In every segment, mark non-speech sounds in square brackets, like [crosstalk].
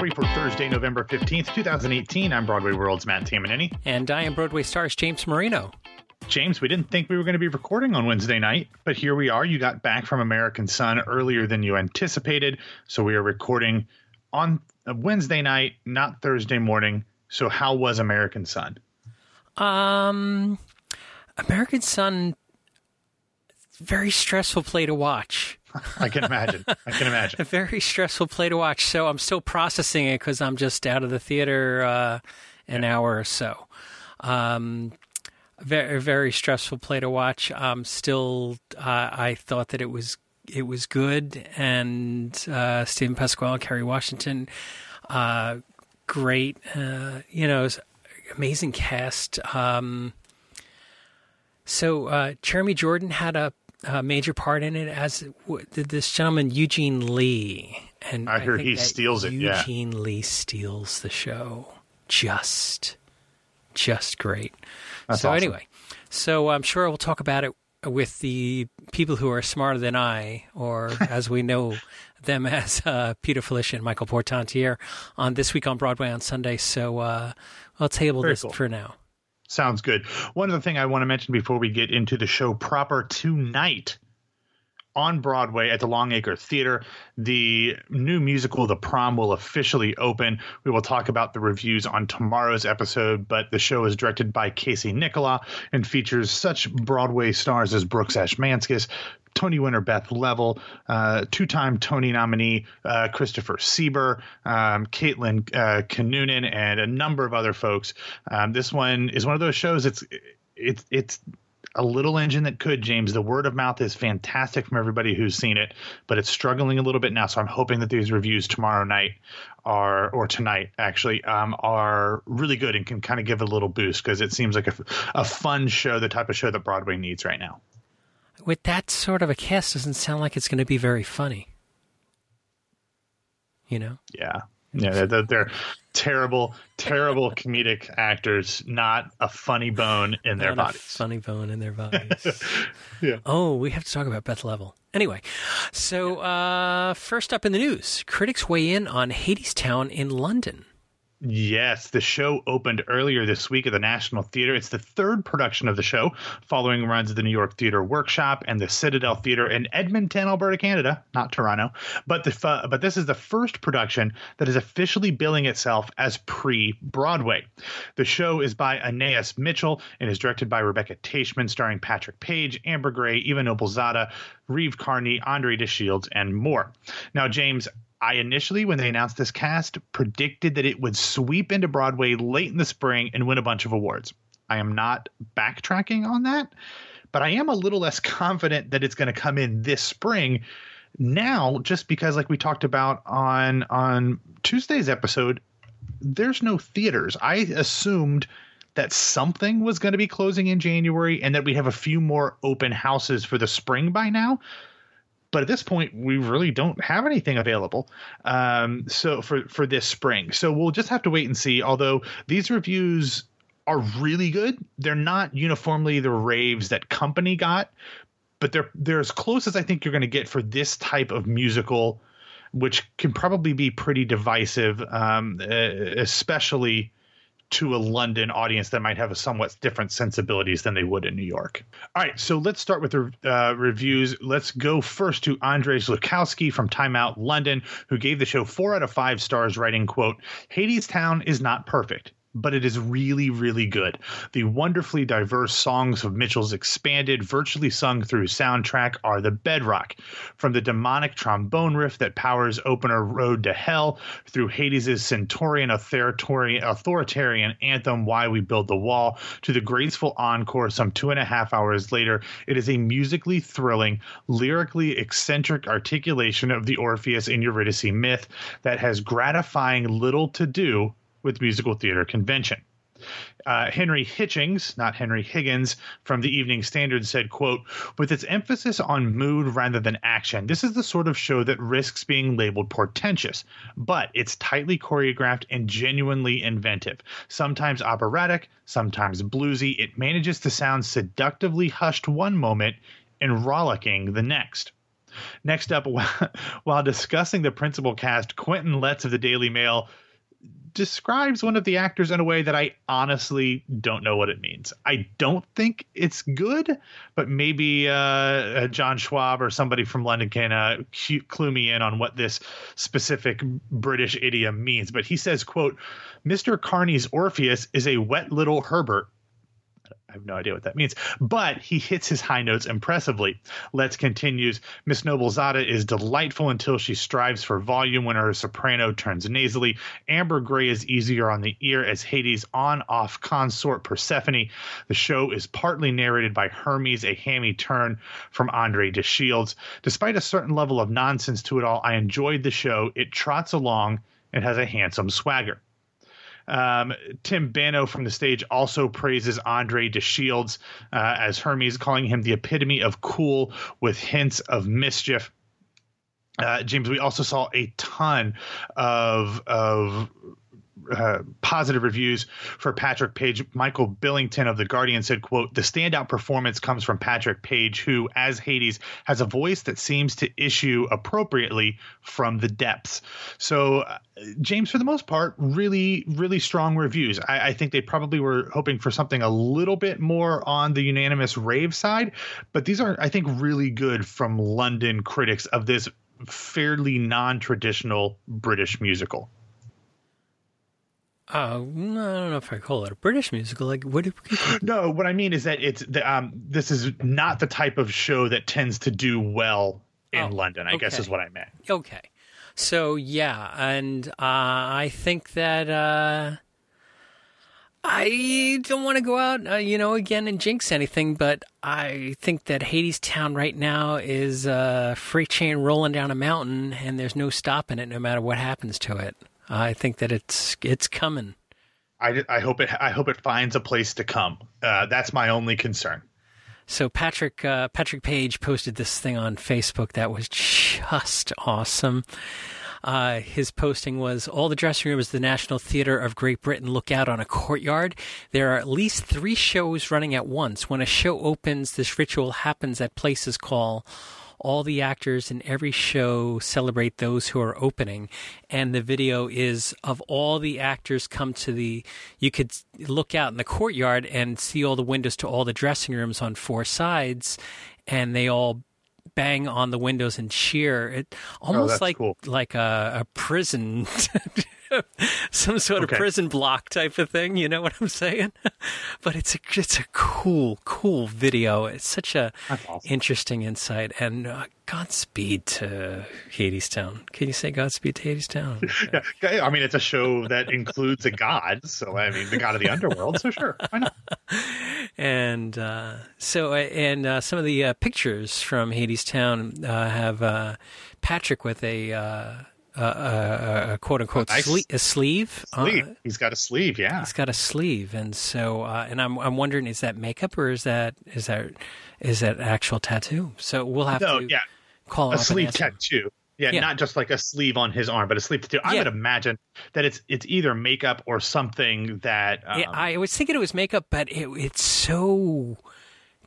Discovery for Thursday, November 15th, 2018. I'm Broadway World's Matt Tamanini. And I am Broadway Stars James Marino. James, we didn't think we were going to be recording on Wednesday night, but here we are. You got back from American Son earlier than you anticipated. So we are recording on Wednesday night, not Thursday morning. So how was American Son? Um, American Son, very stressful play to watch. I can imagine. I can imagine. [laughs] A very stressful play to watch. So I'm still processing it because I'm just out of the theater uh, an yeah. hour or so. Um, very very stressful play to watch. Um, still, uh, I thought that it was it was good, and uh, Steven Pasquale, Kerry Washington, uh, great. Uh, you know, amazing cast. Um, so uh, Jeremy Jordan had a, a, major part in it, as did this gentleman Eugene Lee. And I, I heard he steals it. Yeah, Eugene. Lee steals the show. Just, just great. That's so awesome. anyway, so I'm sure we'll talk about it with the people who are smarter than I, or [laughs] as we know them as uh, Peter Filichia and Michael Portantiere on this week on Broadway on Sunday. So uh, I'll table Very this cool. for now. Sounds good. One other thing I want to mention before we get into the show proper tonight on Broadway at the Longacre Theater. The new musical, The Prom, will officially open. We will talk about the reviews on tomorrow's episode, but the show is directed by Casey Nicholaw and features such Broadway stars as Brooks Ashmanskas, Tony winner Beth Leavel, uh, two-time Tony nominee uh, Christopher Sieber, um, Caitlin uh, Kinnunen, and a number of other folks. Um, this one is one of those shows. It's it's it's a little engine that could, James. The word of mouth is fantastic from everybody who's seen it, but it's struggling a little bit now. So I'm hoping that these reviews tomorrow night are, or tonight actually, um, are really good and can kind of give a little boost because it seems like a, a fun show, the type of show that Broadway needs right now. With that sort of a cast, doesn't sound like it's going to be very funny. You know? Yeah. Yeah, they're, they're terrible, terrible [laughs] comedic actors, not a funny bone in their not bodies. funny bone in their [laughs] bodies. yeah. Oh, we have to talk about Beth Leavel. Anyway, so uh, first up in the news, critics weigh in on Hadestown in London. Yes, the show opened earlier this week at the National Theater. It's the third production of the show, following runs at the New York Theater Workshop and the Citadel Theater in Edmonton, Alberta, Canada, not Toronto. But the uh, but this is the first production that is officially billing itself as pre-Broadway. The show is by Anais Mitchell and is directed by Rebecca Taichman, starring Patrick Page, Amber Gray, Eva Noblezada, Reeve Carney, Andre de Shields, and more. Now, James, I initially, when they announced this cast, predicted that it would sweep into Broadway late in the spring and win a bunch of awards. I am not backtracking on that, but I am a little less confident that it's going to come in this spring now just because like we talked about on on Tuesday's episode there's no theaters. I assumed that something was going to be closing in January and that we have a few more open houses for the spring by now but at this point we really don't have anything available um, so for for this spring. So we'll just have to wait and see. Although these reviews are really good. They're not uniformly the raves that company got but they're they're as close as i think you're going to get for this type of musical which can probably be pretty divisive um, especially to a London audience that might have a somewhat different sensibilities than they would in New York. All right, so let's start with the uh, reviews. Let's go first to Andrzej Lukowski from Time Out London, who gave the show four out of five stars, writing, quote, Hadestown is not perfect but it is really, really good. The wonderfully diverse songs of Mitchell's expanded, virtually sung through soundtrack are the bedrock. From the demonic trombone riff that powers Opener Road to Hell through Hades' Centaurian authoritarian anthem, Why We Build the Wall, to the graceful encore some two and a half hours later, it is a musically thrilling, lyrically eccentric articulation of the Orpheus and Eurydice myth that has gratifying little to do with musical theater convention. Uh, Henry Hitchings, not Henry Higgins, from the Evening Standard said, quote, with its emphasis on mood rather than action, this is the sort of show that risks being labeled portentous, but it's tightly choreographed and genuinely inventive. Sometimes operatic, sometimes bluesy, it manages to sound seductively hushed one moment and rollicking the next. Next up, [laughs] while discussing the principal cast, Quentin Letts of the Daily Mail describes one of the actors in a way that I honestly don't know what it means. I don't think it's good, but maybe uh, uh John Schwab or somebody from London can uh, clue me in on what this specific British idiom means. But he says, "quote Mr. Carney's Orpheus is a wet little Herbert." I have no idea what that means, but he hits his high notes impressively. Let's continues Miss Noblezada is delightful until she strives for volume when her soprano turns nasally. Amber Gray is easier on the ear as Hades' on off consort Persephone. The show is partly narrated by Hermes, a hammy turn from Andre de Shields. Despite a certain level of nonsense to it all, I enjoyed the show. It trots along and has a handsome swagger. Um, Tim Bano from the stage also praises Andre de Shields uh, as Hermes, calling him the epitome of cool with hints of mischief. Uh, James, we also saw a ton of of uh, positive reviews for Patrick Page. Michael Billington of The Guardian said, quote, the standout performance comes from Patrick Page, who, as Hades, has a voice that seems to issue appropriately from the depths. So, uh, James, for the most part, really, really strong reviews. I, I think they probably were hoping for something a little bit more on the unanimous rave side, but these are, I think, really good from London critics of this fairly non-traditional British musical. Uh, I don't know if I call it a British musical. Like, what? Do no, what I mean is that it's the, um, this is not the type of show that tends to do well in oh, London. I okay. guess is what I meant. Okay, so yeah, and uh, I think that uh, I don't want to go out, uh, you know, again and jinx anything, but I think that Hadestown right now is a freight chain rolling down a mountain, and there's no stopping it, no matter what happens to it. I think that it's it's coming. I, I hope it I hope it finds a place to come. Uh, that's my only concern. So Patrick uh, Patrick Page posted this thing on Facebook that was just awesome. Uh, his posting was all the dressing rooms of the National Theatre of Great Britain look out on a courtyard. There are at least three shows running at once. When a show opens, this ritual happens at places called all the actors in every show celebrate those who are opening. And the video is of all the actors come to the you could look out in the courtyard and see all the windows to all the dressing rooms on four sides. And they all bang on the windows and cheer. It oh, almost oh, like cool. like a, a prison [laughs] [laughs] some sort okay. of prison block type of thing. You know what I'm saying? [laughs] but it's a it's a cool cool video. It's such a awesome. interesting insight. And uh, Godspeed to Hadestown. Can you say Godspeed to Hadestown? [laughs] yeah, I mean it's a show that includes a god. So I mean the god of the underworld. So sure, why not? And uh, so uh, and uh, some of the uh, pictures from Hadestown uh, have Patrick with a a, a, quote unquote nice. sle- a sleeve. Sleeve. Uh, he's got a sleeve. Yeah, he's got a sleeve, and so uh, and I'm I'm wondering is that makeup or is that is that is that actual tattoo? So we'll have no, to yeah. call a sleeve tattoo. Yeah, yeah, not just like a sleeve on his arm, but a sleeve tattoo. I yeah. would imagine that it's it's either makeup or something that. Um, yeah, I was thinking it was makeup, but it, it's so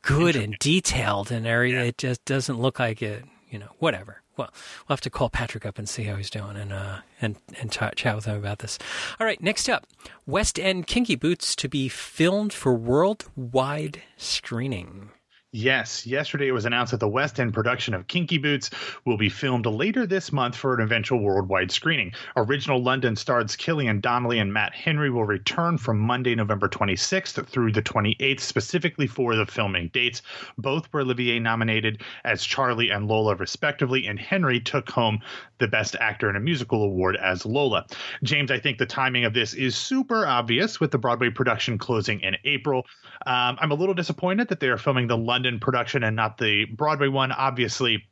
good and detailed and everything. It just doesn't look like it. You know, whatever well, we'll have to call Patrick up and see how he's doing and uh, and and t- chat with him about this. All right, next up, West End Kinky Boots to be filmed for worldwide screening. Yes, yesterday it was announced that the West End production of Kinky Boots will be filmed later this month for an eventual worldwide screening. Original London stars Killian Donnelly and Matt Henry will return from Monday, November 26th through the 28th, specifically for the filming dates. Both were Olivier nominated as Charlie and Lola, respectively, and Henry took home the Best Actor in a Musical award as Lola. James, I think the timing of this is super obvious with the Broadway production closing in April. Um, I'm a little disappointed that they are filming the London production and not the Broadway one. Obviously,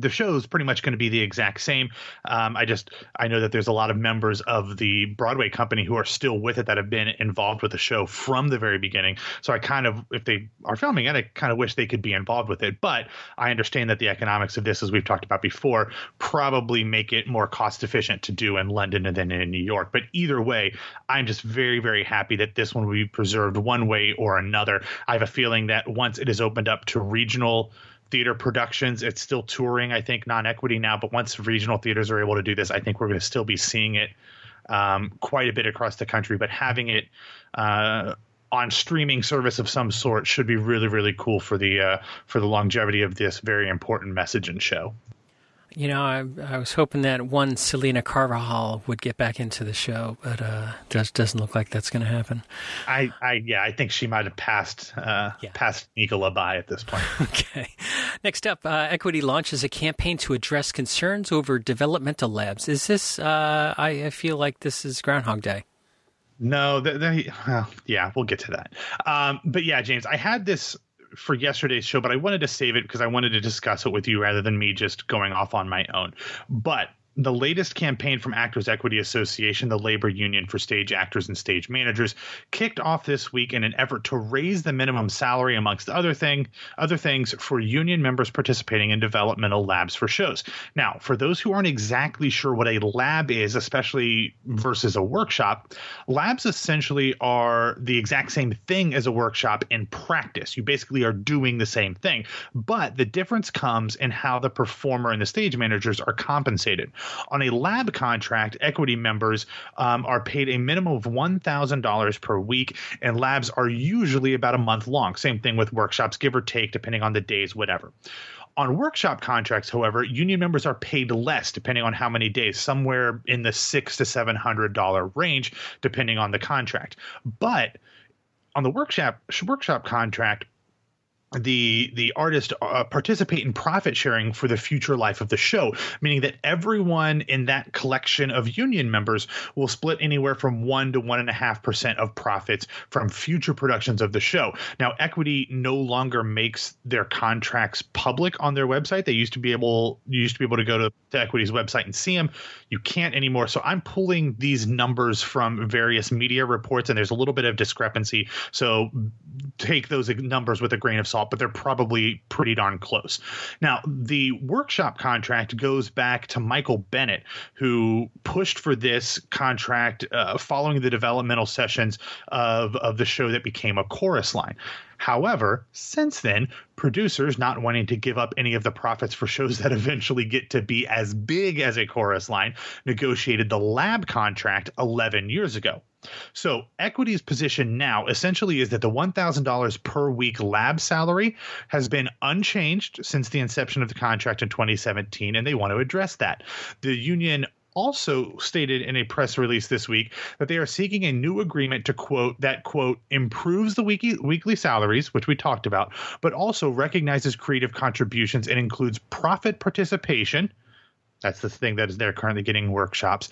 the show is pretty much going to be the exact same. Um, I just I know that there's a lot of members of the Broadway company who are still with it that have been involved with the show from the very beginning. So I kind of if they are filming it, I kind of wish they could be involved with it. But I understand that the economics of this, as we've talked about before, probably make it more cost efficient to do in London than in New York. But either way, I'm just very very happy that this one will be preserved one way or another. I have a feeling that once it is opened up to regional theater productions. It's still touring, I think, non equity now, but once regional theaters are able to do this, I think we're going to still be seeing it um, quite a bit across the country. But having it uh, on streaming service of some sort should be really, really cool for the uh, for the longevity of this very important message and show. You know, I, I was hoping that one Selena Carvajal would get back into the show, but uh, just doesn't look like that's going to happen. I, I, yeah, I think she might have passed, uh, yeah. passed Nicola by at this point. [laughs] okay. Next up, uh, Equity launches a campaign to address concerns over developmental labs. Is this? Uh, I, I feel like this is Groundhog Day. No, they, they well, yeah, we'll get to that. Um, but yeah, James, I had this for yesterday's show, but I wanted to save it because I wanted to discuss it with you rather than me just going off on my own. But the latest campaign from Actors Equity Association, the labor union for stage actors and stage managers, kicked off this week in an effort to raise the minimum salary, amongst other thing, other things, for union members participating in developmental labs for shows. Now, for those who aren't exactly sure what a lab is, especially versus a workshop, labs essentially are the exact same thing as a workshop in practice. You basically are doing the same thing, but the difference comes in how the performer and the stage managers are compensated. On a lab contract, equity members um, are paid a minimum of $1,000 per week, and labs are usually about a month long. Same thing with workshops, give or take, depending on the days, whatever. On workshop contracts, however, union members are paid less depending on how many days, somewhere in the six to seven hundred dollar range, depending on the contract. But on the workshop workshop contract, the the artist uh, participate in profit sharing for the future life of the show meaning that everyone in that collection of union members will split anywhere from one to one and a half percent of profits from future productions of the show. Now equity no longer makes their contracts public on their website. They used to be able you used to be able to go to, to equity's website and see them you can't anymore. So i'm pulling these numbers from various media reports and there's a little bit of discrepancy. So take those numbers with a grain of salt but they're probably pretty darn close. Now, the workshop contract goes back to Michael Bennett, who pushed for this contract uh, following the developmental sessions of, of the show that became a chorus line. However, since then, producers not wanting to give up any of the profits for shows that [laughs] eventually get to be as big as a chorus line negotiated the lab contract 11 years ago. So, Equity's position now essentially is that the $1,000 per week lab salary has been unchanged since the inception of the contract in 2017, and they want to address that. The union also stated in a press release this week that they are seeking a new agreement to quote that quote improves the weekly weekly salaries which we talked about but also recognizes creative contributions and includes profit participation. That's the thing that is they're currently getting workshops.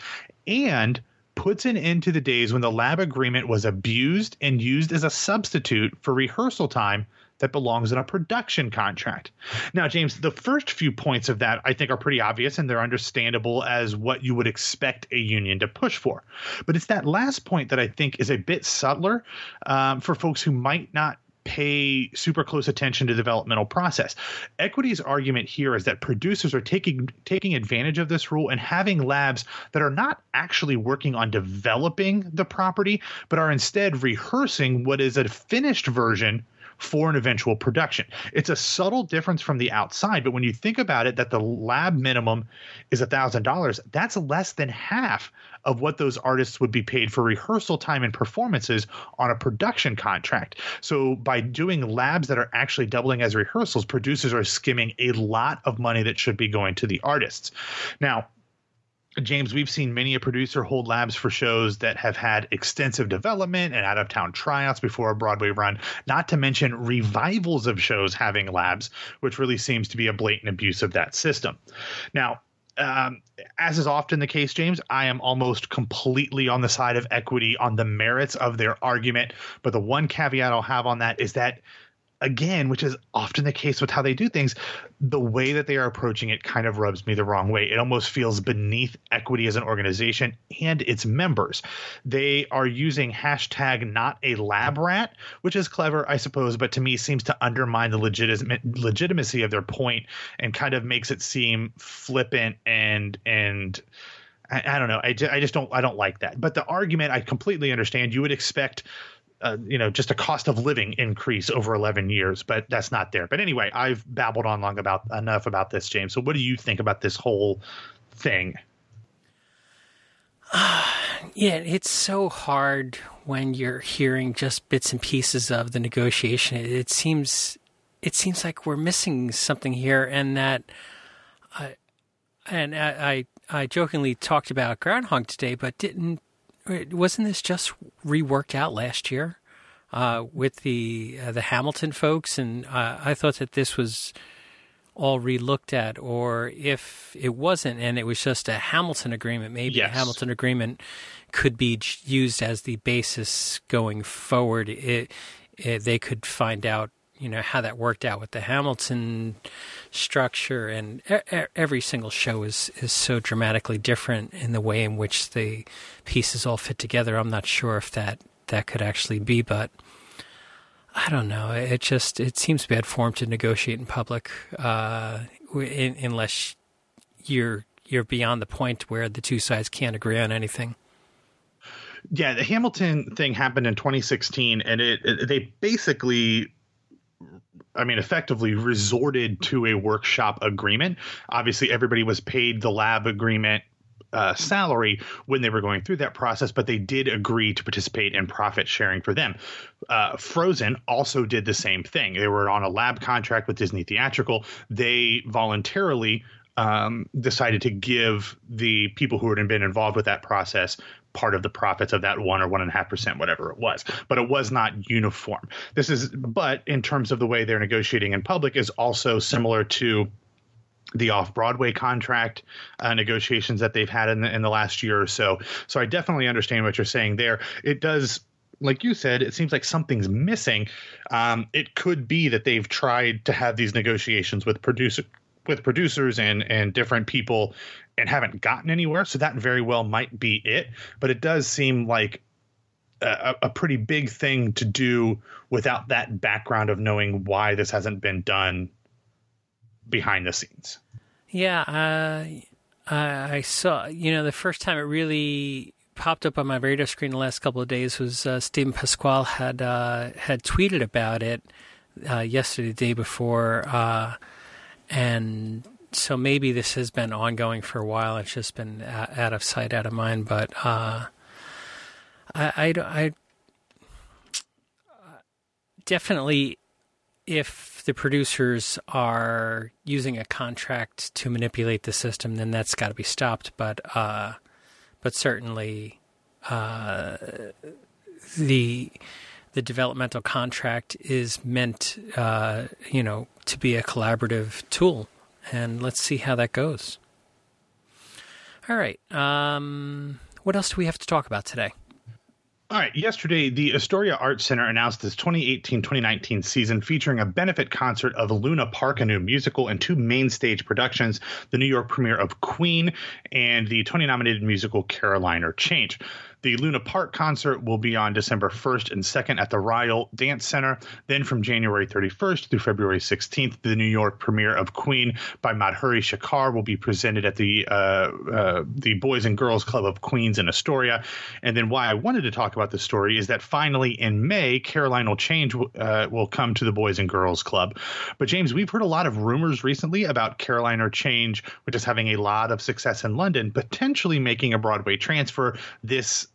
And puts an end to the days when the lab agreement was abused and used as a substitute for rehearsal time that belongs in a production contract. Now, James, the first few points of that I think are pretty obvious and they're understandable as what you would expect a union to push for. But it's that last point that I think is a bit subtler um, for folks who might not pay super close attention to developmental process. Equity's argument here is that producers are taking taking advantage of this rule and having labs that are not actually working on developing the property, but are instead rehearsing what is a finished version for an eventual production. It's a subtle difference from the outside, but when you think about it, that the lab minimum is $1,000, that's less than half of what those artists would be paid for rehearsal time and performances on a production contract. So by doing labs that are actually doubling as rehearsals, producers are skimming a lot of money that should be going to the artists. Now, James, we've seen many a producer hold labs for shows that have had extensive development and out of town tryouts before a Broadway run, not to mention revivals of shows having labs, which really seems to be a blatant abuse of that system. Now, um, as is often the case, James, I am almost completely on the side of equity on the merits of their argument. But the one caveat I'll have on that is that again, which is often the case with how they do things, the way that they are approaching it kind of rubs me the wrong way. It almost feels beneath equity as an organization and its members. They are using hashtag not a lab rat, which is clever, I suppose, but to me seems to undermine the legitimate legitimacy of their point and kind of makes it seem flippant and and I, I don't know. I, I just don't I don't like that. But the argument I completely understand. You would expect uh, you know, just a cost of living increase over 11 years, but that's not there. But anyway, I've babbled on long about enough about this, James. So, what do you think about this whole thing? [sighs] yeah, it's so hard when you're hearing just bits and pieces of the negotiation. It, it seems, it seems like we're missing something here, and that, I, and I, I, I jokingly talked about Groundhog today, but didn't wasn't this just reworked out last year uh, with the uh, the Hamilton folks? And uh, I thought that this was all relooked at, or if it wasn't, and it was just a Hamilton agreement, maybe yes. a Hamilton agreement could be used as the basis going forward. It, it, they could find out you know how that worked out with the Hamilton structure, and every single show is is so dramatically different in the way in which the pieces all fit together. I'm not sure if that that could actually be, but I don't know. It just it seems bad form to negotiate in public, uh, in, unless you're you're beyond the point where the two sides can't agree on anything. Yeah, the Hamilton thing happened in 2016, and it, it they basically I mean, effectively resorted to a workshop agreement. Obviously, everybody was paid the lab agreement uh, salary when they were going through that process, but they did agree to participate in profit sharing for them. Uh, Frozen also did the same thing. They were on a lab contract with Disney Theatrical. They voluntarily um, decided to give the people who had been involved with that process part of the profits of that one or one and a half percent, whatever it was. But it was not uniform. This is, but in terms of the way they're negotiating in public, is also similar to the off Broadway contract uh, negotiations that they've had in the, in the last year or so. So I definitely understand what you're saying there. It does like you said, it seems like something's missing. Um, it could be that they've tried to have these negotiations with producer with producers and and different people and haven't gotten anywhere. So that very well might be it. But it does seem like a, a, pretty big thing to do without that background of knowing why this hasn't been done behind the scenes. Yeah, uh, I saw. You know, the first time it really popped up on my radar screen the last couple of days was uh, Steven Pasquale had uh, had tweeted about it uh, yesterday, the day before, uh, and so maybe this has been ongoing for a while. It's just been out of sight, out of mind. But uh, I, I, I definitely, if the producers are using a contract to manipulate the system, then that's got to be stopped. But uh, but certainly, uh, the the developmental contract is meant, uh, you know, to be a collaborative tool and let's see how that goes. All right. Um, what else do we have to talk about today? All right. Yesterday, the Astoria Arts Center announced its 2018 2019 season featuring a benefit concert of Luna Park, a new musical, and two main stage productions the New York premiere of Queen and the Tony nominated musical Caroline or Change. The Luna Park concert will be on December 1st and 2nd at the Ryle Dance Center. Then from January 31st through February 16th, the New York premiere of Queen by Madhuri Shekar will be presented at the uh, uh, the Boys and Girls Club of Queens in Astoria. And then why I wanted to talk about the story is that finally in May, Caroline will change uh, will come to the Boys and Girls Club. But James, we've heard a lot of rumors recently about Caroline or Change, which is having a lot of success in London, potentially making a Broadway transfer this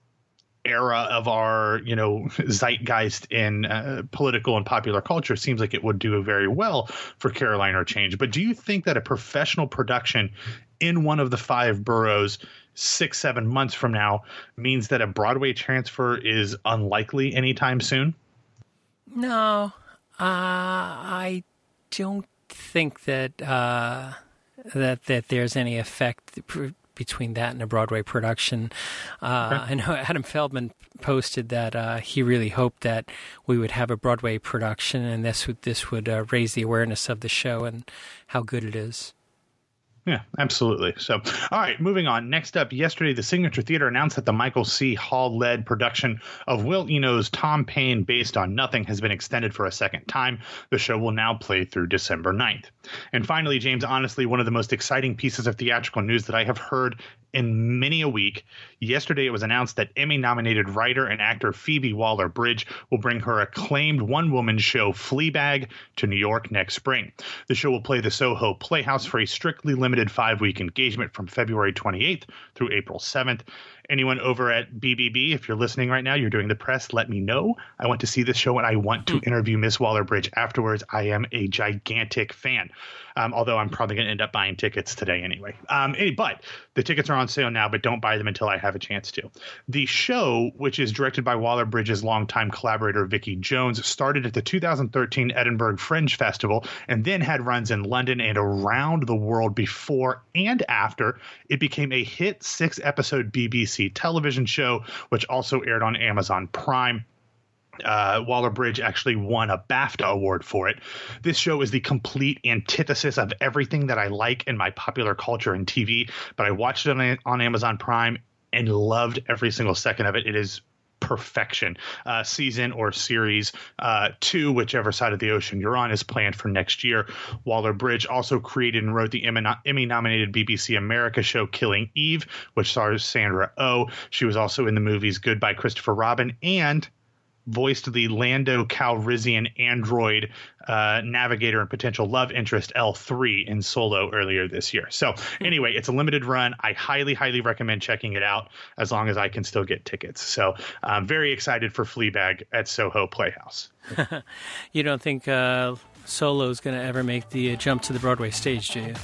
era of our you know zeitgeist in uh, political and popular culture seems like it would do very well for Caroline or Change. But do you think that a professional production in one of the five boroughs six seven months from now means that a Broadway transfer is unlikely anytime soon? No, uh, I don't think that uh, that that there's any effect between that and a Broadway production. Uh, okay. I know [laughs] Adam Feldman posted that uh, he really hoped that we would have a Broadway production, and this would this would uh, raise the awareness of the show and how good it is. Yeah, absolutely. So, all right, moving on. Next up, yesterday, the Signature Theater announced that the Michael C. Hall led production of Will Eno's Thom Paine, based on Nothing, has been extended for a second time. The show will now play through December 9th. And finally, James, honestly, one of the most exciting pieces of theatrical news that I have heard in many a week. Yesterday, it was announced that Emmy nominated writer and actor Phoebe Waller Bridge will bring her acclaimed one woman show Fleabag to New York next spring. The show will play the Soho Playhouse for a strictly limited five week engagement from February 28th through April 7th. Anyone over at BBB, if you're listening right now, you're doing the press, let me know. I want to see this show and I want to hmm. interview Miss Waller Bridge afterwards. I am a gigantic fan um, although I'm probably going to end up buying tickets today anyway. Um, but the tickets are on sale now, but don't buy them until I have a chance to. The show, which is directed by Waller Bridge's longtime collaborator Vicky Jones, started at the 2013 Edinburgh Fringe Festival and then had runs in London and around the world before and after. It became a hit six episode BBC television show, which also aired on Amazon Prime uh, Waller Bridge actually won a BAFTA award for it. This show is the complete antithesis of everything that I like in my popular culture and TV, but I watched it on, on Amazon Prime and loved every single second of it. It is perfection. Uh, season or series uh, two, whichever side of the ocean you're on, is planned for next year. Waller Bridge also created and wrote the Emmy nominated BBC America show Killing Eve, which stars Sandra O. Oh. She was also in the movies Goodbye Christopher Robin and voiced the Lando Calrissian android uh, navigator and potential love interest L3 in Solo earlier this year. So, anyway, it's a limited run. I highly, highly recommend checking it out as long as I can still get tickets. So, I'm very excited for Fleabag at Soho Playhouse. [laughs] you don't think uh, Solo is going to ever make the jump to the Broadway stage, do you?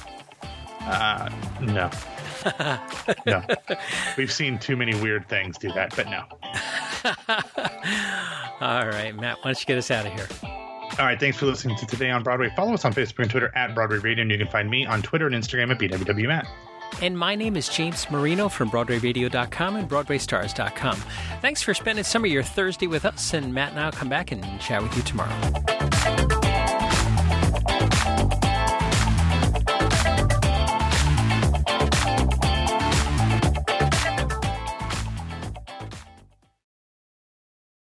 Uh, no. [laughs] no. We've seen too many weird things do that, but no. [laughs] All right, Matt, why don't you get us out of here? All right, thanks for listening to Today on Broadway. Follow us on Facebook and Twitter at Broadway Radio, and you can find me on Twitter and Instagram at BWWMatt. And my name is James Marino from BroadwayRadio.com and BroadwayStars.com. Thanks for spending some of your Thursday with us, and Matt and I'll come back and chat with you tomorrow.